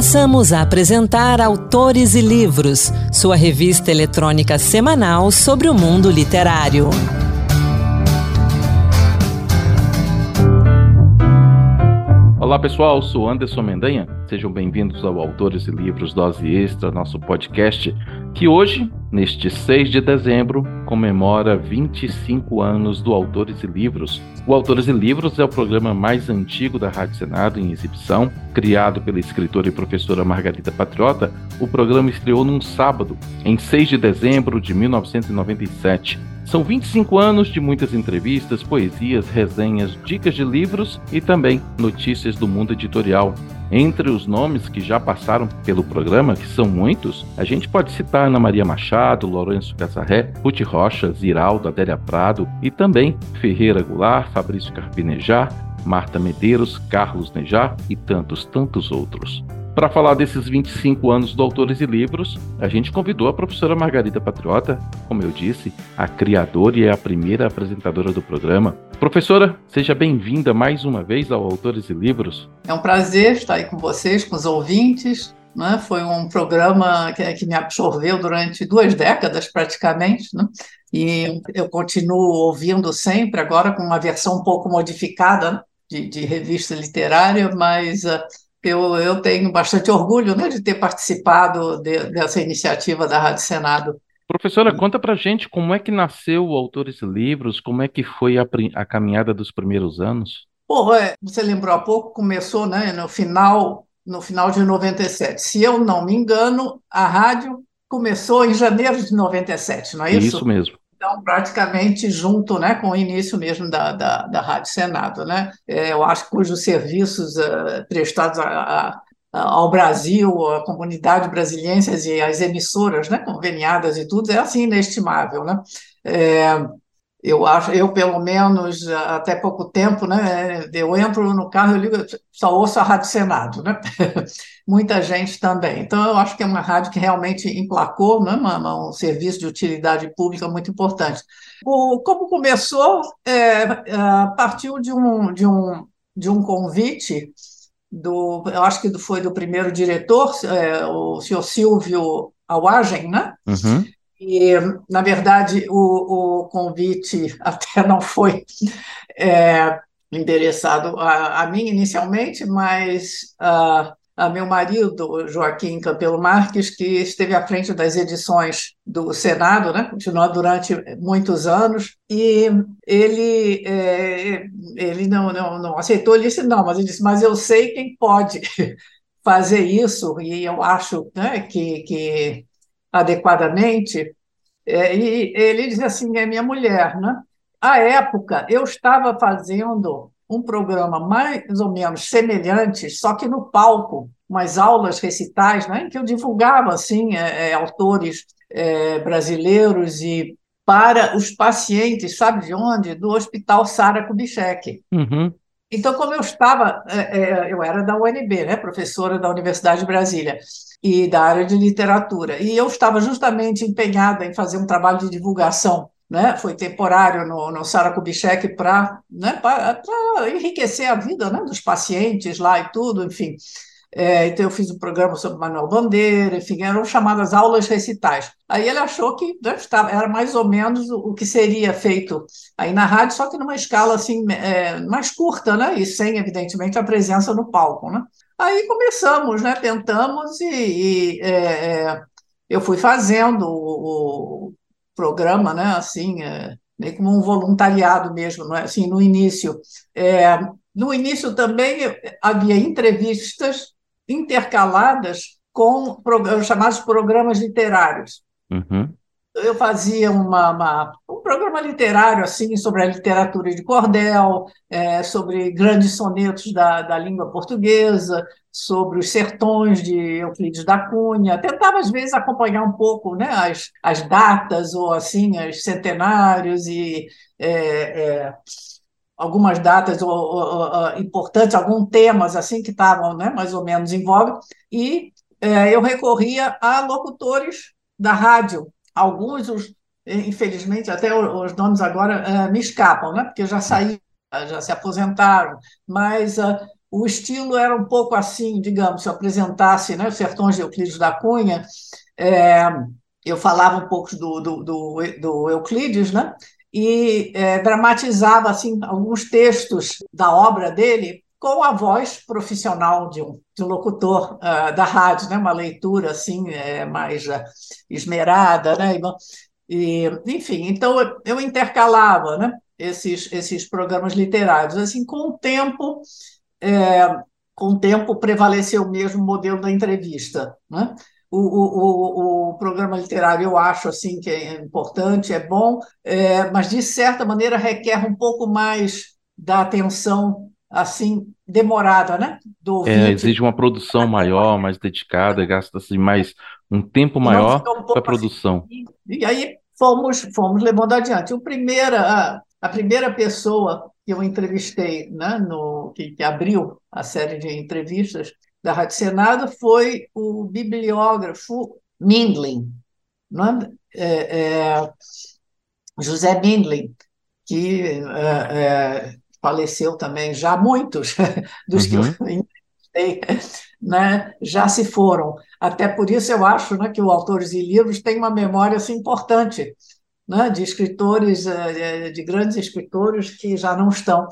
Passamos a apresentar Autores e Livros, sua revista eletrônica semanal sobre o mundo literário. Olá pessoal, sou Anderson Mendanha. Sejam bem-vindos ao Autores e Livros Dose Extra, nosso podcast, que hoje, neste 6 de dezembro, comemora 25 anos do Autores e Livros. O Autores e Livros é o programa mais antigo da Rádio Senado em exibição. Criado pela escritora e professora Margarida Patriota, o programa estreou num sábado, em 6 de dezembro de 1997 são 25 anos de muitas entrevistas, poesias, resenhas, dicas de livros e também notícias do mundo editorial. Entre os nomes que já passaram pelo programa, que são muitos, a gente pode citar Ana Maria Machado, Lourenço Casarré, Ruth Rocha, Ziraldo, Adélia Prado e também Ferreira Goulart, Fabrício Carpinejar, Marta Medeiros, Carlos Nejar e tantos, tantos outros. Para falar desses 25 anos do Autores e Livros, a gente convidou a professora Margarida Patriota, como eu disse, a criadora e a primeira apresentadora do programa. Professora, seja bem-vinda mais uma vez ao Autores e Livros. É um prazer estar aí com vocês, com os ouvintes. Né? Foi um programa que, que me absorveu durante duas décadas, praticamente. Né? E eu continuo ouvindo sempre, agora com uma versão um pouco modificada de, de revista literária, mas uh, eu, eu tenho bastante orgulho né, de ter participado de, dessa iniciativa da Rádio Senado. Professora, conta pra gente como é que nasceu o Autores Livros, como é que foi a, a caminhada dos primeiros anos? Pô, é, você lembrou há pouco, começou né, no final no final de 97. Se eu não me engano, a rádio começou em janeiro de 97, não é isso? Isso mesmo. Então, praticamente junto né, com o início mesmo da, da, da Rádio Senado. Né? É, eu acho que cujos serviços uh, prestados a, a, ao Brasil, à comunidade brasiliense e às emissoras né, conveniadas e tudo, é assim inestimável. Né? É, eu acho, eu pelo menos até pouco tempo, né? Eu entro no carro, eu ligo, só ouço a Rádio Senado, né? Muita gente também. Então eu acho que é uma rádio que realmente emplacou, né? Um serviço de utilidade pública muito importante. O, como começou, é, é, partiu de um de um de um convite do, eu acho que foi do primeiro diretor, é, o senhor Silvio Awagen, né? Uhum e, na verdade, o, o convite até não foi é, endereçado a, a, mim inicialmente, mas a, a meu marido, Joaquim Campelo Marques, que esteve à frente das edições do Senado, né, continuou durante muitos anos, e ele, é, ele não, não, não aceitou, ele disse, não, mas ele disse, mas eu sei quem pode fazer isso, e eu acho né, que, que adequadamente, é, e ele diz assim, é minha mulher, né? À época, eu estava fazendo um programa mais ou menos semelhante, só que no palco, umas aulas recitais, né, em que eu divulgava assim é, é, autores é, brasileiros e para os pacientes, sabe de onde? Do Hospital Sara Kubitschek. Uhum. Então, como eu estava, é, é, eu era da UNB, né, professora da Universidade de Brasília, e da área de literatura, e eu estava justamente empenhada em fazer um trabalho de divulgação, né, foi temporário no, no Sara Kubitschek para né, enriquecer a vida né, dos pacientes lá e tudo, enfim. É, então, eu fiz um programa sobre Manuel Bandeira, enfim, eram chamadas aulas recitais. Aí ele achou que né, estava, era mais ou menos o, o, que seria feito aí na rádio, só que numa escala assim, é, mais curta, né? E sem, evidentemente, a presença no palco. Né? Aí começamos, né? tentamos, e, e é, é eu fui fazendo o, o programa, né? assim, é, meio como um voluntariado mesmo, não é? assim, no início. É, no início também havia entrevistas intercaladas com programas, chamados programas literários. Uhum. Eu fazia uma, uma, um programa literário assim sobre a literatura de cordel, é, sobre grandes sonetos da, da língua portuguesa, sobre os sertões de Euclides da Cunha. Tentava, às vezes, acompanhar um pouco né, as, as datas ou assim, os centenários e é, é, algumas datas ou, ou, ou, importantes, alguns temas assim que estavam né, mais ou menos em voga, e é, eu recorria a locutores da rádio. Alguns, os, infelizmente, até os nomes agora é, me escapam, né, porque já saíram, já se aposentaram, mas uh, o estilo era um pouco assim, digamos, se eu apresentasse né, Sertões de Euclides da Cunha, é, eu falava um pouco do, do, do, do Euclides, né? E é, dramatizava assim alguns textos da obra dele com a voz profissional de um, de um locutor uh, da rádio, né? Uma leitura assim é, mais uh, esmerada, né? E, enfim, então eu intercalava, né? Esses, esses programas literários. Assim, com o tempo, é, com o tempo prevaleceu mesmo o modelo da entrevista, né? O, o, o, programa literário eu acho assim que é importante, é bom, é, mas de certa maneira requer um pouco mais da atenção assim demorada, né? Do é, exige uma produção maior, mais dedicada, gasta-se mais um tempo maior um para a produção. Assim, e aí fomos fomos levando adiante. O primeira, a, a primeira pessoa que eu entrevistei, né, no que, que abriu a série de entrevistas da Rádio Senado foi o bibliógrafo Mindlin, é? É, é, José Mindlin, que é, é, faleceu também, já muitos dos uhum. que eu uhum. entrevistei né, já se foram. Até por isso eu acho né, que o Autores e Livros tem uma memória assim, importante né, de escritores, é, de grandes escritores que já não estão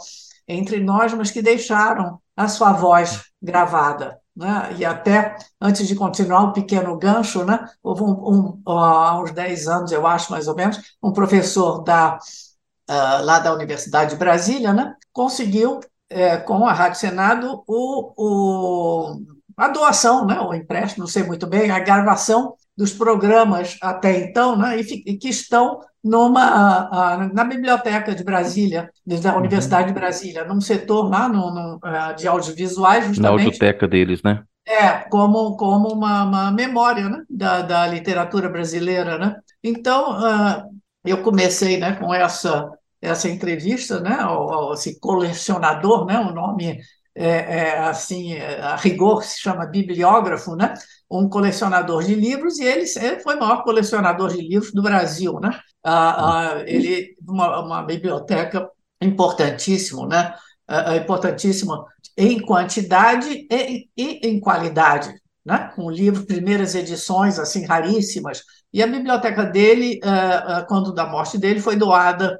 entre nós, mas que deixaram a sua voz gravada. Né? E até, antes de continuar o pequeno gancho, né? houve um, um, há uns 10 anos, eu acho, mais ou menos, um professor da, uh, lá da Universidade de Brasília né? conseguiu, é, com a Rádio Senado, o, o, a doação, né? o empréstimo, não sei muito bem, a gravação dos programas até então, né? e, e que estão numa na biblioteca de Brasília, da uhum. Universidade de Brasília, num setor lá no, no de audiovisuais, justamente. Na audioteca deles, né? É, como, como uma, uma memória né? da, da literatura brasileira, né? Então, uh, eu comecei né, com essa, essa entrevista, né, ao, esse colecionador, né, o nome é, é, assim, a rigor se chama bibliógrafo, né? um colecionador de livros, e ele, ele foi o maior colecionador de livros do Brasil. Né? Ah, ah, ele uma, uma biblioteca importantíssimo, né? Ah, importantíssima em quantidade e, e em qualidade, né? com livros, primeiras edições assim raríssimas. E a biblioteca dele, quando da morte dele, foi doada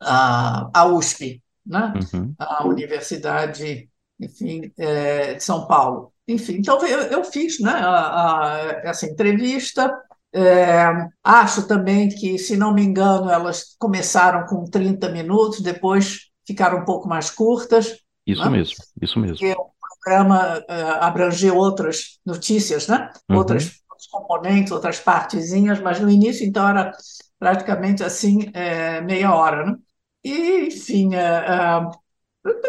à USP, né? Uhum. a Universidade enfim, é, de São Paulo. Enfim, então eu, eu fiz né, a, a, essa entrevista. É, acho também que, se não me engano, elas começaram com 30 minutos, depois ficaram um pouco mais curtas. Isso né? mesmo, isso mesmo. Porque o programa é, abrangeu outras notícias, né? Uhum. outras componentes, outras partezinhas, mas no início, então, era praticamente assim, é, meia hora. Né? E, enfim, é, é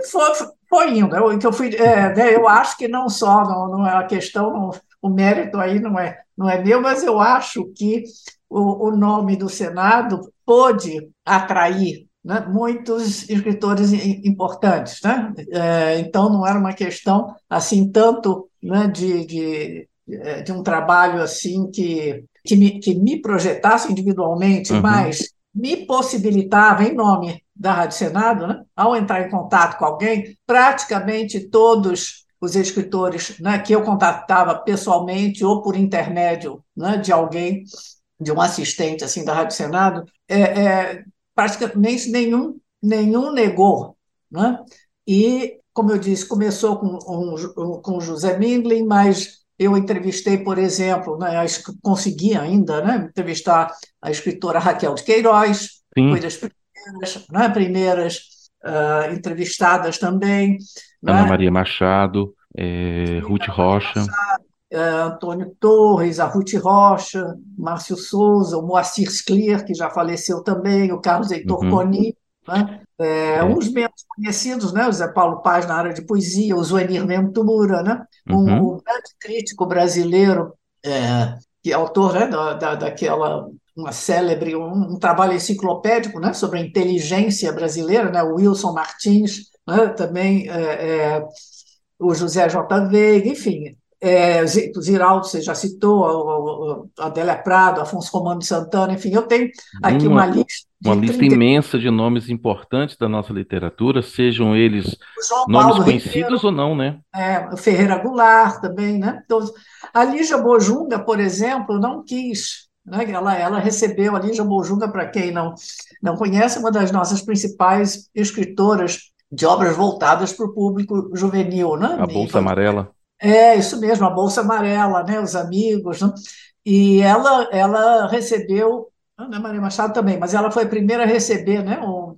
foi, foi indo. Eu, eu, fui, é, né, eu acho que não só, não, não é a questão, não, o mérito aí não é, não é meu, mas eu acho que o, o nome do Senado pôde atrair né, muitos escritores importantes. Né? É, então, não era uma questão assim tanto né, de, de, de um trabalho assim que, que, me, que me projetasse individualmente, uhum. mas me possibilitava, em nome da Rádio Senado, né, ao entrar em contato com alguém, praticamente todos os escritores né, que eu contatava pessoalmente ou por intermédio né, de alguém, de um assistente assim da Rádio Senado, é, é, praticamente nenhum, nenhum negou. Né? E, como eu disse, começou com, um, com José Mindlin, mas eu entrevistei, por exemplo, né, consegui ainda né, entrevistar a escritora Raquel de Queiroz, Sim. foi das primeiras, né, primeiras uh, entrevistadas também. Ana né? Maria Machado, é, Ruth Rocha. Machado, uh, Antônio Torres, a Ruth Rocha, Márcio Souza, o Moacir Sclier, que já faleceu também, o Carlos Heitor uhum. Coni, né? É, é. Uns menos conhecidos, né? o Zé Paulo Paz na área de poesia, o Zuenir Ventura, né? Um, uhum. um grande crítico brasileiro, é, que é autor né, da, da, daquela uma célebre, um, um, trabalho enciclopédico né, sobre a inteligência brasileira, né, o Wilson Martins, né, também é, é, o José J. Veiga, enfim, é, o Ziraldo, você já citou, a Adélia Prado, Afonso Romano de Santana, enfim, eu tenho aqui uma, uma lista. Uma lista 30... imensa de nomes importantes da nossa literatura, sejam eles nomes Paulo conhecidos Ribeiro, ou não, né? É, Ferreira Goulart também, né? Então, a Lígia Bojunga, por exemplo, não quis. Né? Ela, ela recebeu, a Lígia Bojunga, para quem não, não conhece, uma das nossas principais escritoras de obras voltadas para o público juvenil. Né? A Bolsa Amarela. É, isso mesmo, a Bolsa Amarela, né, os amigos. Né? E ela, ela recebeu, Ana Maria Machado também, mas ela foi a primeira a receber né, o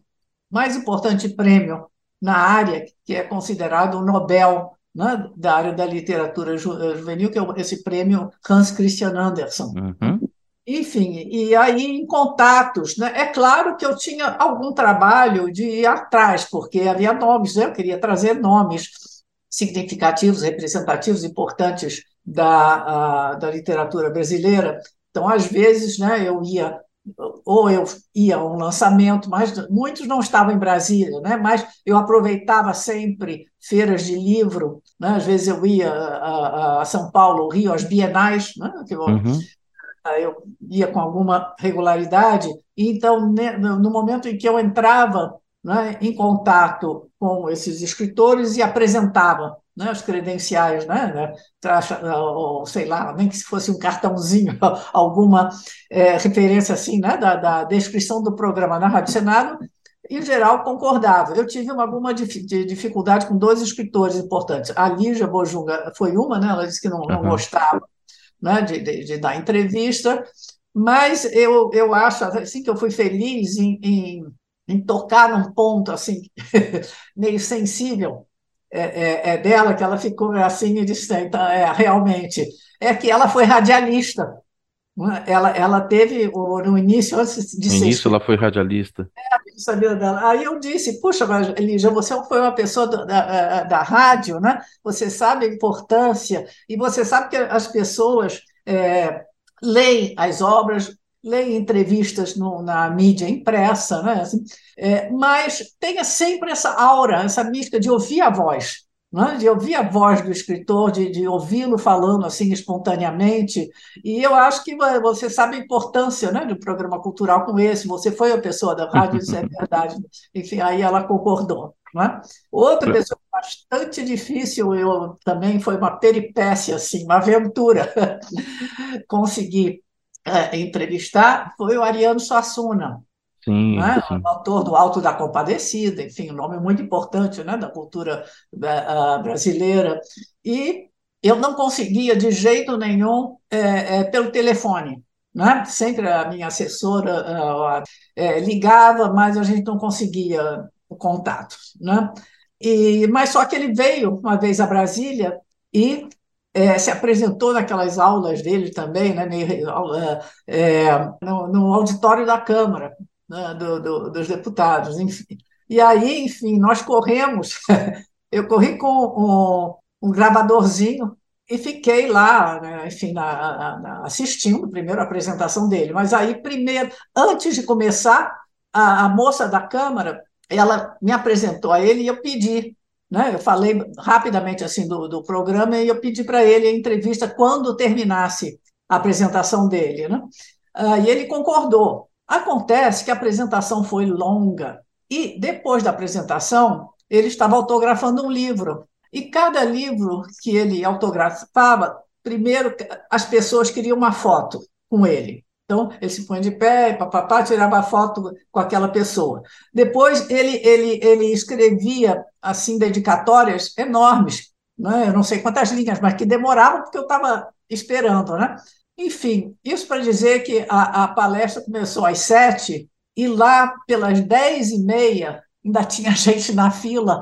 mais importante prêmio na área, que é considerado o Nobel né, da área da literatura juvenil, que é esse prêmio Hans Christian Andersen. Uhum. Enfim, e aí em contatos, né? É claro que eu tinha algum trabalho de ir atrás, porque havia nomes, né? eu queria trazer nomes significativos, representativos, importantes da, a, da literatura brasileira. Então, às vezes, né, eu ia ou eu ia a um lançamento, mas muitos não estavam em Brasília, né? mas eu aproveitava sempre feiras de livro, né? às vezes eu ia a, a São Paulo, Rio, às bienais, né? que eu, uhum. eu ia com alguma regularidade, e então, né, no momento em que eu entrava né, em contato com esses escritores e apresentava né, os credenciais, né, né ou, sei lá, nem que se fosse um cartãozinho, alguma é, referência assim, né, da, da, descrição do programa na Rádio Senado, em geral concordava. Eu tive uma, alguma dificuldade com dois escritores importantes. A Lígia Bojunga foi uma, né, ela disse que não, não uhum. gostava né, de, de, de, dar entrevista, mas eu, eu acho assim que eu fui feliz em, em em tocar num ponto assim meio sensível é, é, é, dela que ela ficou assim e disse então, é, realmente é que ela foi radialista é? ela, ela teve no início antes de no ser, início ela foi radialista. É, sabia dela. Aí eu disse puxa mas Elisa você foi uma pessoa da, da, da, rádio né? Você sabe a importância e você sabe que as pessoas é, leem as obras leia entrevistas no, na mídia impressa, né? Assim, é, mas tenha sempre essa aura, essa mística de ouvir a voz, né? de ouvir a voz do escritor, de, de ouvi-lo falando assim espontaneamente. E eu acho que você sabe a importância né, de um programa cultural como esse. Você foi a pessoa da rádio, isso é verdade. Enfim, aí ela concordou. Né? Outra pessoa bastante difícil, eu também foi uma peripécia, assim, uma aventura conseguir é, entrevistar foi o Ariano Suassuna, sim, né? sim. autor do Alto da Compadecida, enfim, um nome muito importante né, da cultura uh, brasileira. E eu não conseguia de jeito nenhum é, é, pelo telefone. Né? Sempre a minha assessora uh, ligava, mas a gente não conseguia o contato. Né? E, mas só que ele veio uma vez a Brasília e é, se apresentou naquelas aulas dele também, né, é, no, no, auditório da Câmara né, do, do, dos deputados, enfim. E aí, enfim, nós corremos, eu corri com um, um gravadorzinho e fiquei lá, né, enfim, na, na, assistindo primeiro a apresentação dele. Mas aí, primeiro, antes de começar, a, a moça da Câmara, ela me apresentou a ele e eu pedi né? Eu falei rapidamente assim do, do programa e eu pedi para ele a entrevista quando terminasse a apresentação dele. Né? Uh, e ele concordou. Acontece que a apresentação foi longa e depois da apresentação ele estava autografando um livro. E cada livro que ele autografava, primeiro as pessoas queriam uma foto com ele. Então, ele se põe de pé, papapá, tirava foto com aquela pessoa. Depois, ele, ele, ele escrevia, assim, dedicatórias enormes, né? eu não sei quantas linhas, mas que demoravam porque eu estava esperando, né? Enfim, isso para dizer que a, a palestra começou às sete e lá pelas dez e meia ainda tinha gente na fila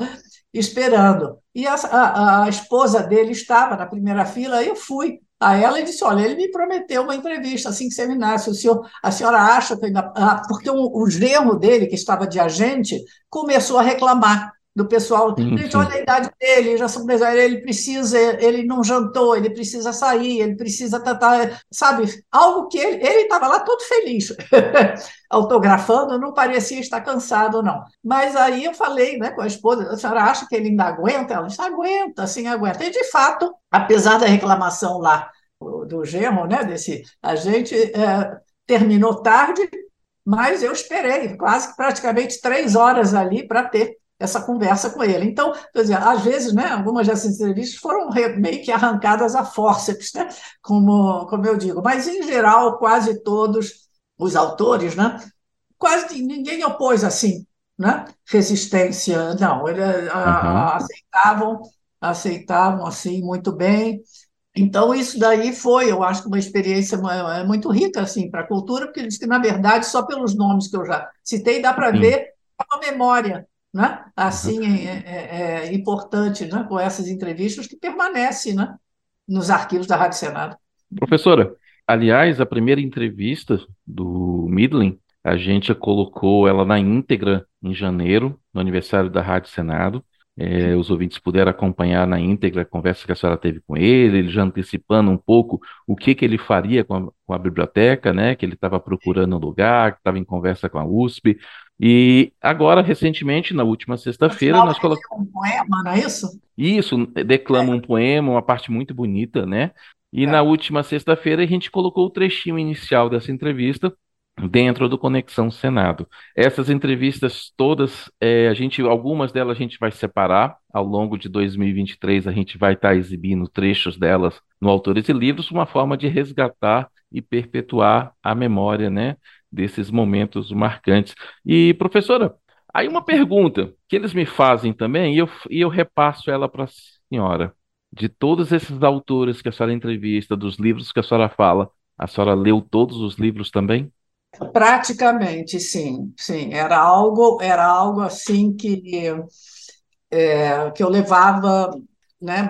esperando. E a, a, a esposa dele estava na primeira fila, e eu fui a ela disse: Olha, ele me prometeu uma entrevista assim que terminasse. O senhor, a senhora acha que ainda. Ah, porque o, o genro dele, que estava de agente, começou a reclamar do pessoal. Sim, gente, sim. olha a idade dele, já são ele precisa, ele não jantou, ele precisa sair, ele precisa tratar, sabe? Algo que ele estava lá todo feliz, autografando, não parecia estar cansado, não. Mas aí eu falei né, com a esposa, a senhora acha que ele ainda aguenta? Ela disse, aguenta, sim, aguenta. E, de fato, apesar da reclamação lá do genro, né, desse agente, é, terminou tarde, mas eu esperei quase praticamente três horas ali para ter essa conversa com ele. Então, quer dizer, às vezes, né, algumas dessas entrevistas foram meio que arrancadas a fórceps, né, como, como eu digo, mas em geral, quase todos os autores, né, quase ninguém opôs assim, né, resistência, não, eles uhum. aceitavam, aceitavam assim muito bem. Então, isso daí foi, eu acho, uma experiência é muito rica assim, para a cultura, porque diz que, na verdade, só pelos nomes que eu já citei, dá para ver uma memória né? assim é, é, é, importante né? com essas entrevistas que permanece né? nos arquivos da Rádio Senado. Professora, aliás, a primeira entrevista do Midlin, a gente colocou ela na íntegra em janeiro, no aniversário da Rádio Senado. É, os ouvintes puderam acompanhar na íntegra a conversa que a senhora teve com ele, ele já antecipando um pouco o que, que ele faria com a, com a biblioteca, né? Que ele estava procurando um lugar, que estava em conversa com a USP. E agora, recentemente, na última sexta-feira, nós colocamos. um poema, não é isso? Isso, declama é. um poema, uma parte muito bonita, né? E é. na última sexta-feira a gente colocou o trechinho inicial dessa entrevista dentro do Conexão Senado. Essas entrevistas todas, é, a gente, algumas delas a gente vai separar ao longo de 2023, a gente vai estar exibindo trechos delas no Autores e Livros, uma forma de resgatar e perpetuar a memória, né, desses momentos marcantes. E professora, aí uma pergunta que eles me fazem também e eu, e eu repasso ela para a senhora. De todos esses autores que a senhora entrevista, dos livros que a senhora fala, a senhora leu todos os livros também? Praticamente, sim, sim. Era algo, era algo assim que, é, que eu levava né,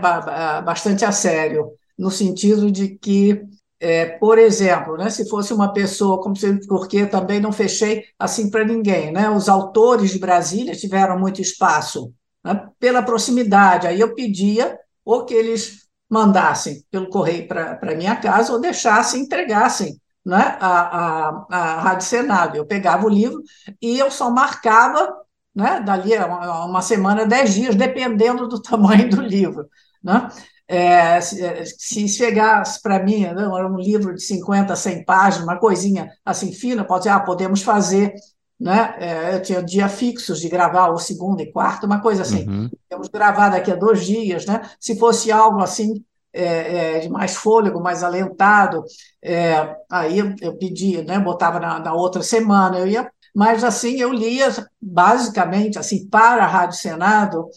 bastante a sério, no sentido de que, é, por exemplo, né, se fosse uma pessoa, como se, porque também não fechei assim para ninguém, né? Os autores de Brasília tiveram muito espaço né, pela proximidade. Aí eu pedia ou que eles mandassem pelo correio para minha casa ou deixassem, entregassem né, a, a, a Rádio Senado. Eu pegava o livro e eu só marcava, né, dali uma, uma semana, dez dias, dependendo do tamanho do livro. Né? É, se, se chegasse para mim, né, era um livro de 50, 100 páginas, uma coisinha assim fina, pode dizer, ah, podemos fazer, né? É, eu tinha dia fixos de gravar, ou segunda e quarta, uma coisa assim. Uhum. Gravar daqui a dois dias, né? Se fosse algo assim é, é, de mais fôlego, mais alentado, é, aí eu, eu pedia, né, botava na, na, outra semana, eu ia, mas assim eu lia basicamente assim para a Rádio Senado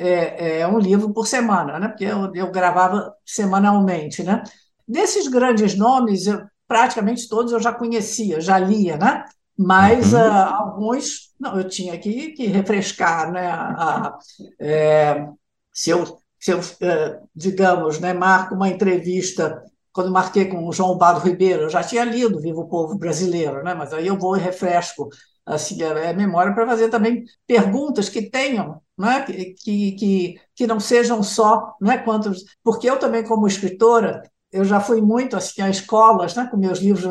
é, é um livro por semana, né, porque eu, eu gravava semanalmente, né. Desses grandes nomes, eu, praticamente todos eu já conhecia, já lia, né, mas uhum. uh, alguns não, eu tinha que, que refrescar, né, a, a é, se eu se eu, eh, digamos, né, marco uma entrevista, quando marquei com o João Bado Ribeiro, eu já tinha lido Viva o Povo Brasileiro, né, mas aí eu vou e refresco assim, a memória para fazer também perguntas que tenham, né, que, que, que não sejam só né, quantos. Porque eu também, como escritora, eu já fui muito assim, a escolas, né, com meus livros,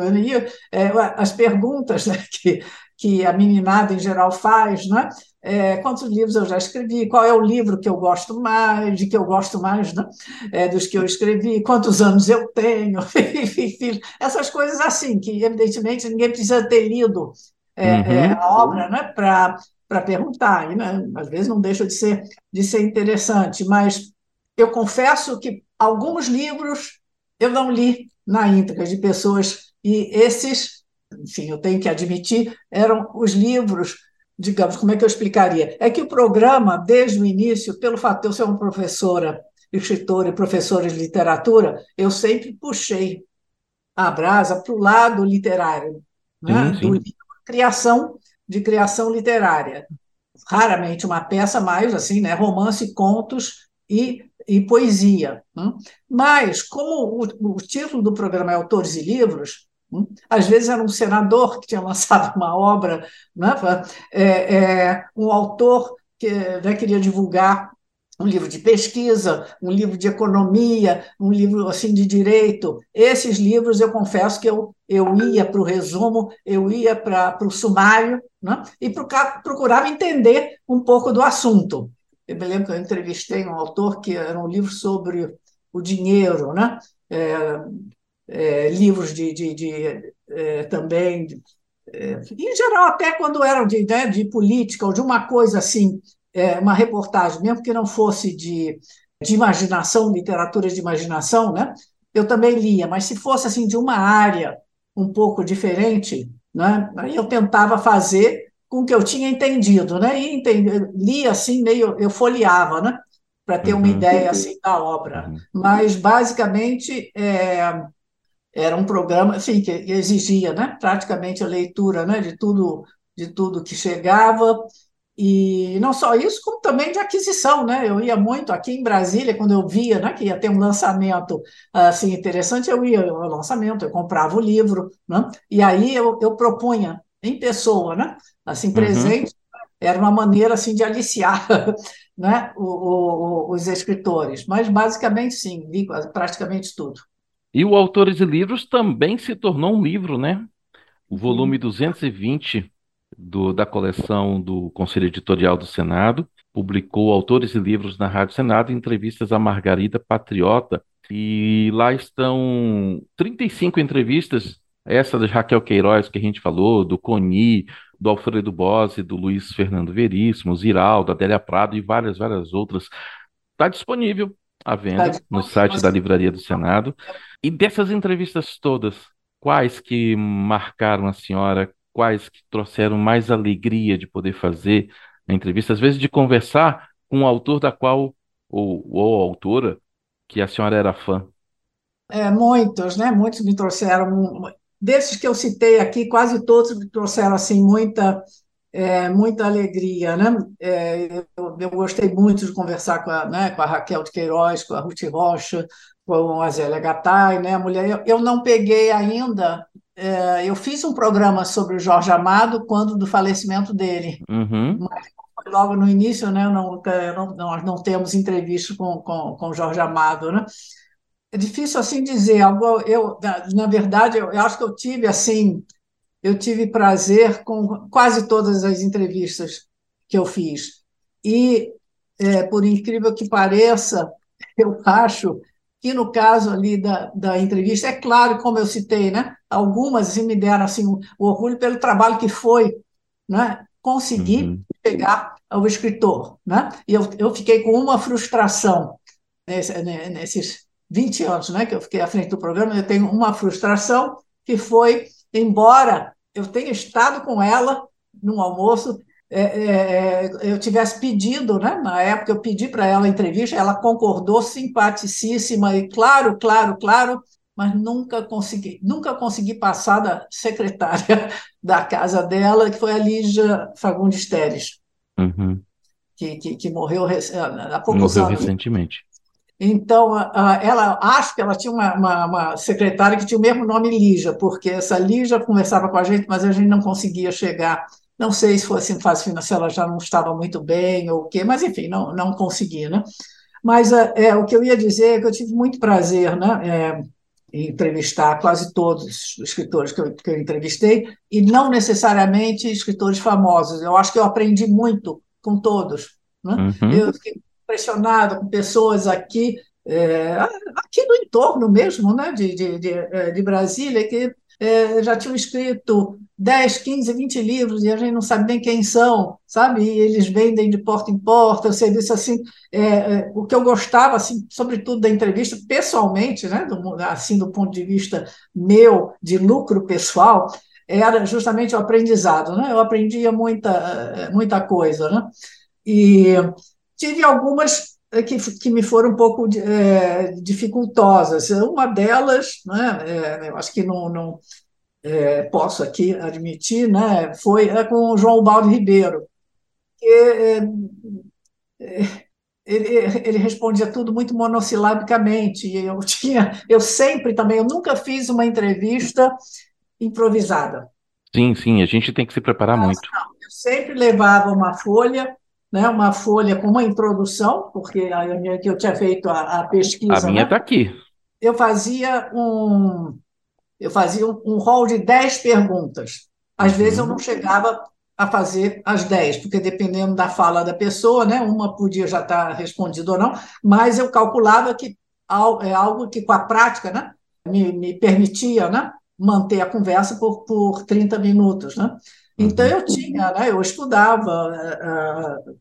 é, as perguntas né, que, que a meninada em geral faz, né? É, quantos livros eu já escrevi, qual é o livro que eu gosto mais, de que eu gosto mais né? é, dos que eu escrevi, quantos anos eu tenho, essas coisas assim, que evidentemente ninguém precisa ter lido é, é uhum. a obra né? para perguntar, e, né? às vezes não deixa de ser, de ser interessante, mas eu confesso que alguns livros eu não li na íntegra de pessoas, e esses enfim, eu tenho que admitir, eram os livros, digamos, como é que eu explicaria? É que o programa, desde o início, pelo fato de eu ser uma professora, escritora e professora de literatura, eu sempre puxei a brasa para o lado literário, né? sim, sim. do criação de criação literária. Raramente uma peça mais assim, né? romance, contos e, e poesia. Né? Mas, como o, o título do programa é Autores e Livros, às vezes era um senador que tinha lançado uma obra, né? é, é, um autor que, né, queria divulgar um livro de pesquisa, um livro de economia, um livro assim de direito. Esses livros, eu confesso que eu, eu ia para o resumo, eu ia para o sumário, né? e procurava entender um pouco do assunto. Eu me lembro que eu entrevistei um autor que era um livro sobre o dinheiro, né? É, é, livros de, de, de é, também, é, em geral, até quando eram de, né, de política ou de uma coisa assim, é, uma reportagem, mesmo que não fosse de, de imaginação, literatura de imaginação, né? eu também lia, mas se fosse assim de uma área um pouco diferente, né? aí eu tentava fazer com o que eu tinha entendido, né? E entendi, lia assim, meio, eu folheava, né? Para ter uma uhum. ideia assim da obra. Uhum. Mas, basicamente, é, era um programa assim, que exigia né? praticamente a leitura né? de, tudo, de tudo que chegava, e não só isso, como também de aquisição, né? Eu ia muito aqui em Brasília, quando eu via né, que ia ter um lançamento assim interessante, eu ia ao lançamento, eu comprava o livro, né? E aí eu, eu propunha em pessoa, né? Assim, uhum. presente, uhum. era uma maneira assim de aliciar né, o, o, os escritores. Mas basicamente sim, li praticamente tudo. E o Autores e Livros também se tornou um livro, né? O volume 220 do, da coleção do Conselho Editorial do Senado, publicou autores e livros na Rádio Senado, entrevistas a Margarida Patriota, e lá estão 35 entrevistas, essa da Raquel Queiroz que a gente falou, do Coni, do Alfredo Bose, do Luiz Fernando Veríssimo, Ziraldo, Adélia Prado e várias, várias outras. Está disponível à venda tá no site da Livraria do Senado. E dessas entrevistas todas, quais que marcaram a senhora? Quais que trouxeram mais alegria de poder fazer a entrevista, às vezes de conversar com o autor da qual, ou, ou autora, que a senhora era fã? É, muitos, né? Muitos me trouxeram, desses que eu citei aqui, quase todos me trouxeram assim muita é, muita alegria, né? É, eu, eu, gostei muito de conversar com a, né, com a Raquel de Queiroz, com a Ruth Rocha, com a Zélia Gattai, né? A mulher, eu, eu não peguei ainda eu fiz um programa sobre o Jorge Amado quando do falecimento dele. Uhum. Mas logo no início, né, não, não, nós não temos entrevista com, com, com Jorge Amado, né? É difícil assim dizer. Algo, eu, na verdade, eu, eu acho que eu tive assim, eu tive prazer com quase todas as entrevistas que eu fiz. E, é, por incrível que pareça, eu acho que no caso ali da, da entrevista, é claro, como eu citei, né, algumas assim, me deram assim, o orgulho pelo trabalho que foi né, conseguir uhum. chegar ao escritor. Né? E eu, eu fiquei com uma frustração nesse, né, nesses 20 anos né, que eu fiquei à frente do programa, eu tenho uma frustração que foi, embora eu tenha estado com ela num almoço, é, é, eu tivesse pedido, né? na época eu pedi para ela a entrevista, ela concordou, simpaticíssima, e claro, claro, claro, mas nunca consegui, nunca consegui passar da secretária da casa dela, que foi a Lígia Fagundes Teres, uhum. que, que, que, morreu há poucos morreu anos. recentemente. Então, ela acho que ela tinha uma, uma, uma, secretária que tinha o mesmo nome Lígia, porque essa Lígia conversava com a gente, mas a gente não conseguia chegar não sei se fosse em fase financeira, ela já não estava muito bem ou o quê, mas enfim, não, não consegui, né? Mas é, é, o que eu ia dizer é que eu tive muito prazer, né? É, em entrevistar quase todos os escritores que eu, que eu entrevistei, e não necessariamente escritores famosos. Eu acho que eu aprendi muito com todos. Né? Uhum. Eu fiquei impressionada com pessoas aqui, é, aqui no entorno mesmo né, de, de, de, de Brasília, que é, já tinham escrito 10, 15, 20 livros e a gente não sabe nem quem são, sabe? E eles vendem de porta em porta, serviço assim. É, é, o que eu gostava, assim, sobretudo da entrevista, pessoalmente, né, do, assim, do ponto de vista meu, de lucro pessoal, era justamente o aprendizado, né? Eu aprendia muita, muita coisa, né? E tive algumas que, que me foram um pouco é, dificultosas. Uma delas, né, é, eu acho que não, não é, posso aqui admitir, né, foi é com o João Baldo Ribeiro, que é, é, ele, ele, respondia tudo muito monossilabicamente, e eu tinha, eu sempre também, eu nunca fiz uma entrevista improvisada. Sim, sim, a gente tem que se preparar Mas, muito. Não, eu sempre levava uma folha né, uma folha com uma introdução, porque a minha que eu tinha feito a, a pesquisa. A minha está né? Tá aqui. Eu fazia um eu fazia um, rol de 10 perguntas. Às vezes eu não uhum. chegava a fazer as 10, porque dependendo da fala da pessoa, né, uma podia já estar respondida ou não, mas eu calculava que é algo que com a prática, né, me, me permitia, né, manter a conversa por, por 30 minutos, né? Então uhum. eu tinha, né, eu estudava, uh,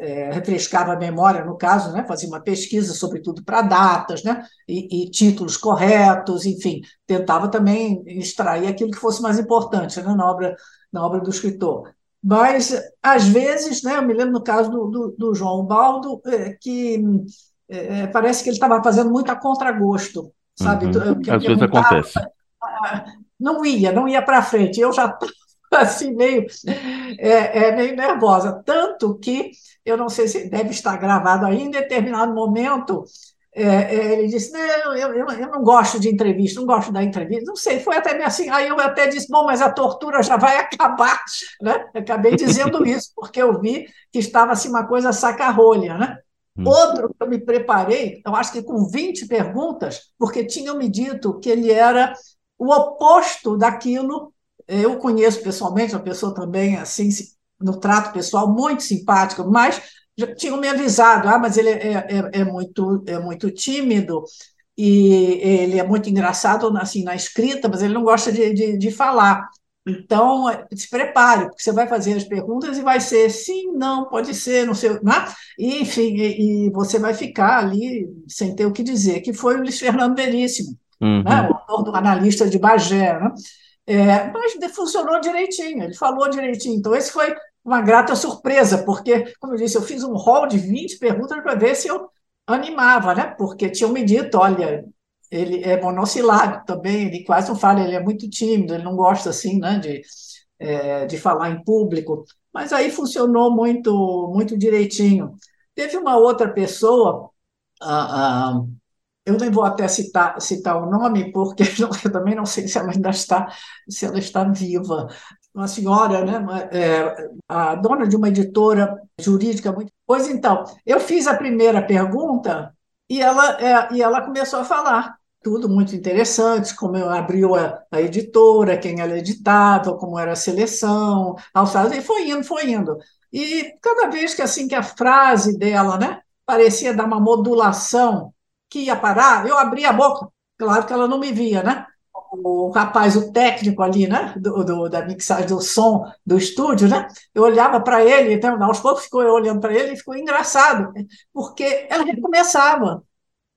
é, refrescava a memória, no caso, né, fazia uma pesquisa, sobretudo para datas, né, e, e, títulos corretos, enfim, tentava também extrair aquilo que fosse mais importante né, na, obra, na obra do escritor. Mas, às vezes, né, eu me lembro no caso do, do, do João Baldo, é, que é, parece que ele estava fazendo muito a contragosto, sabe? Uhum. Às vezes acontece. Não ia, não ia para frente. Eu já assim, meio, é, é, meio nervosa. Tanto que, eu não sei se deve estar gravado aí, em determinado momento, é, é, ele disse: Não, eu, eu, eu, não gosto de entrevista, não gosto da entrevista. Não sei, foi até assim. Aí eu até disse: Bom, mas a tortura já vai acabar. Né? Acabei dizendo isso, porque eu vi que estava assim, uma coisa saca-rolha. Né? Hum. Outro que eu me preparei, eu acho que com 20 perguntas, porque tinham me dito que ele era o oposto daquilo eu conheço pessoalmente uma pessoa também, assim, no trato pessoal, muito simpática, mas já tinham me avisado, ah, mas ele é, é, é, muito, é muito tímido e ele é muito engraçado assim, na escrita, mas ele não gosta de, de, de falar. Então, se prepare, porque você vai fazer as perguntas e vai ser sim, não, pode ser, não sei, né? E, enfim, e, e você vai ficar ali sem ter o que dizer, que foi o Luiz Fernando Veríssimo, uhum. né? o autor do analista de Bagé, né? É, mas funcionou direitinho, ele falou direitinho. Então, esse foi uma grata surpresa, porque, como eu disse, eu fiz um rol de 20 perguntas para ver se eu animava, né? Porque tinham me dito, olha, ele é monossilábico também, ele quase não fala, ele é muito tímido, ele não gosta assim, né, de, é, de falar em público. Mas aí funcionou muito, muito direitinho. Teve uma outra pessoa, a, eu nem vou até citar, citar o nome, porque eu também não sei se ela ainda está, se ela está viva. Uma senhora, né, é, a dona de uma editora jurídica muito. Pois então, eu fiz a primeira pergunta e ela, é, e ela começou a falar tudo muito interessante, como abriu a, a, editora, quem ela editava, como era a seleção, alçada, e foi indo, foi indo. E cada vez que assim que a frase dela, né, parecia dar uma modulação que ia parar, eu abri a boca. Claro que ela não me via, né? O rapaz, o técnico ali, né? Do, do da mixagem do som do estúdio, né? Eu olhava para ele, então, aos poucos ficou eu olhando para ele e ficou engraçado, porque ela recomeçava.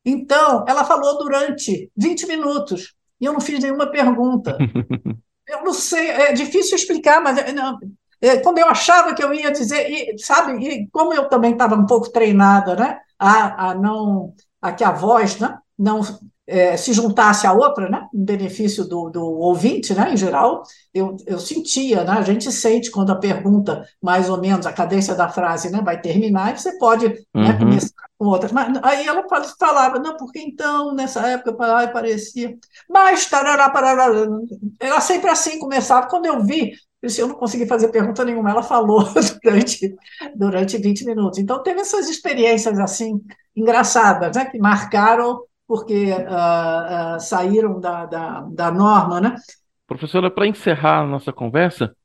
Então, ela falou durante 20 minutos e eu não fiz nenhuma pergunta. Eu não sei, é difícil explicar, mas é, não, é, quando eu achava que eu ia dizer, e, sabe, e como eu também estava um pouco treinada, né, a, a não a que a voz né, não é, se juntasse à outra, né, em benefício do, do ouvinte, né, em geral, eu, eu sentia, né, a gente sente quando a pergunta, mais ou menos, a cadência da frase né, vai terminar, e você pode né, uhum. né, começar com outras. Mas aí ela falava, não, porque então, nessa época, parecia, mas, tarará, parará, ela sempre assim começava, quando eu vi, eu não consegui fazer pergunta nenhuma, ela falou durante, durante 20 minutos. Então, teve essas experiências assim engraçadas, né, que marcaram porque uh, uh, saíram da, da, da norma, né? Professora, para encerrar a nossa conversa,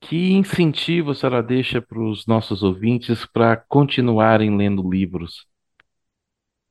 que incentivo a senhora deixa para os nossos ouvintes para continuarem lendo livros?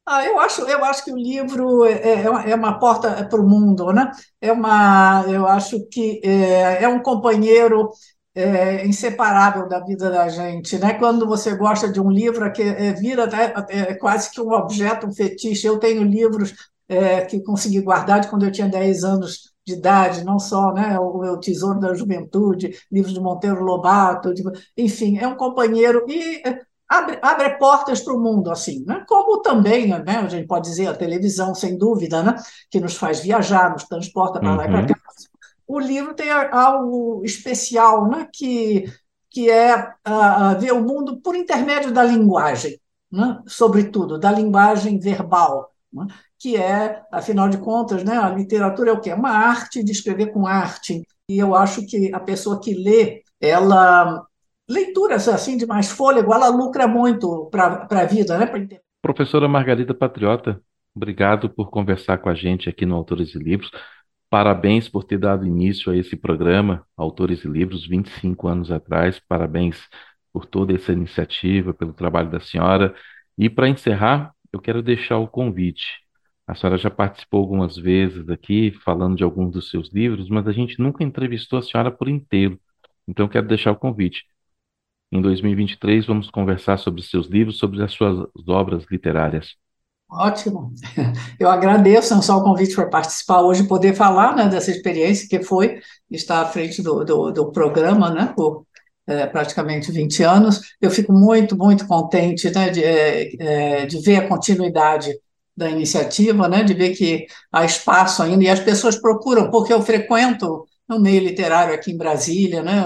Ah, eu acho, eu acho que o livro é, é, é uma porta para o mundo, né? É uma, eu acho que é, é um companheiro é, inseparável da vida da gente, né? Quando você gosta de um livro, é que é, vira né, é, quase que um objeto, um fetiche. Eu tenho livros é, que consegui guardar de quando eu tinha 10 anos de idade, não só né, o Tesouro da Juventude, livros de Monteiro Lobato, de, enfim, é um companheiro e é, abre, abre portas para o mundo, assim, né? como também, né, a gente pode dizer, a televisão, sem dúvida, né, que nos faz viajar, nos transporta para lá e para uhum. cá. O livro tem algo especial, né, que, que é uh, ver o mundo por intermédio da linguagem, né, sobretudo, da linguagem verbal. Né, que é, afinal de contas, né, a literatura é o quê? É uma arte de escrever com arte. E eu acho que a pessoa que lê, ela leituras assim de mais fôlego, ela lucra muito para a vida, né? Professora Margarida Patriota, obrigado por conversar com a gente aqui no Autores e Livros. Parabéns por ter dado início a esse programa, Autores e Livros, 25 anos atrás. Parabéns por toda essa iniciativa, pelo trabalho da senhora. E para encerrar, eu quero deixar o convite. A senhora já participou algumas vezes aqui falando de alguns dos seus livros, mas a gente nunca entrevistou a senhora por inteiro. Então, eu quero deixar o convite. Em 2023, vamos conversar sobre seus livros, sobre as suas obras literárias. Ótimo. Eu agradeço não só o convite para participar hoje, poder falar né, dessa experiência que foi estar à frente do, do, do programa né, por é, praticamente 20 anos. Eu fico muito, muito contente né, de, é, é, de ver a continuidade da iniciativa, né, de ver que há espaço ainda, e as pessoas procuram, porque eu frequento no meio literário aqui em Brasília, né?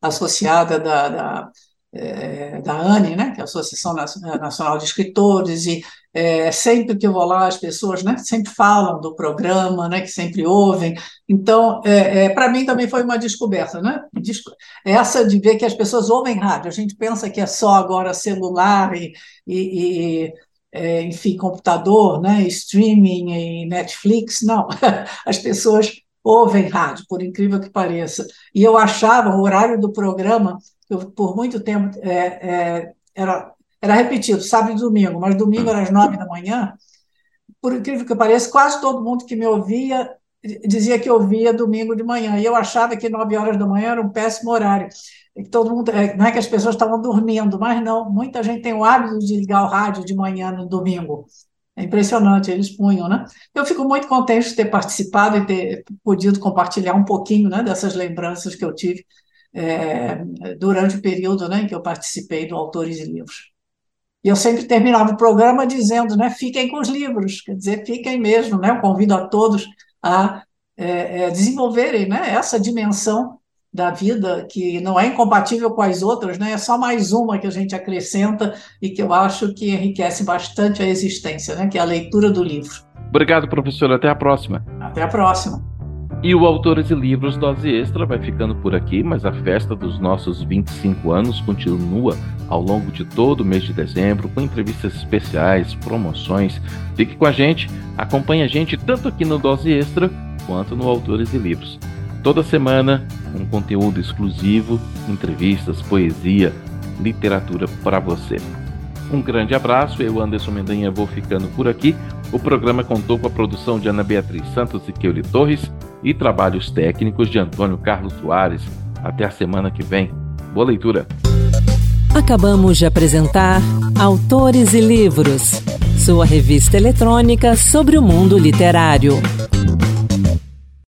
Associada da, da, é, da ANE, né? que é a Associação Nacional de Escritores, e é, sempre que eu vou lá, as pessoas né, sempre falam do programa, né, que sempre ouvem. Então, é, é para mim também foi uma descoberta, né? Essa de ver que as pessoas ouvem rádio. A gente pensa que é só agora celular e, e, e é, enfim, computador, né, streaming e Netflix. Não, as pessoas ouvem rádio, por incrível que pareça. E eu achava o horário do programa, eu, por muito tempo, é, é, era, era repetido, sábado e domingo, mas domingo era às nove da manhã. Por incrível que pareça, quase todo mundo que me ouvia dizia que ouvia domingo de manhã. E eu achava que nove horas da manhã era um péssimo horário. todo mundo, é, não é que as pessoas estavam dormindo, mas não, muita gente tem o hábito de ligar o rádio de manhã no domingo. É impressionante, eles punham, né? Eu fico muito contente de ter participado e ter podido compartilhar um pouquinho né, dessas lembranças que eu tive é, durante o período né, em que eu participei do Autores e Livros. E eu sempre terminava o programa dizendo, né, fiquem com os livros, quer dizer, fiquem mesmo, né? Eu convido a todos a é, é, desenvolverem né, essa dimensão da vida que não é incompatível com as outras, né? É só mais uma que a gente acrescenta e que eu acho que enriquece bastante a existência, né? Que é a leitura do livro. Obrigado, professor. Até a próxima. Até a próxima. E o Autores e Livros Dose Extra vai ficando por aqui, mas a festa dos nossos 25 anos continua ao longo de todo o mês de dezembro, com entrevistas especiais, promoções. Fique com a gente, acompanhe a gente tanto aqui no Dose Extra quanto no Autores e Livros. Toda semana, um conteúdo exclusivo, entrevistas, poesia, literatura para você. Um grande abraço, eu, Anderson Mendanha, vou ficando por aqui. O programa contou com a produção de Ana Beatriz Santos e Keuli Torres e trabalhos técnicos de Antônio Carlos Soares. Até a semana que vem. Boa leitura. Acabamos de apresentar Autores e Livros, sua revista eletrônica sobre o mundo literário.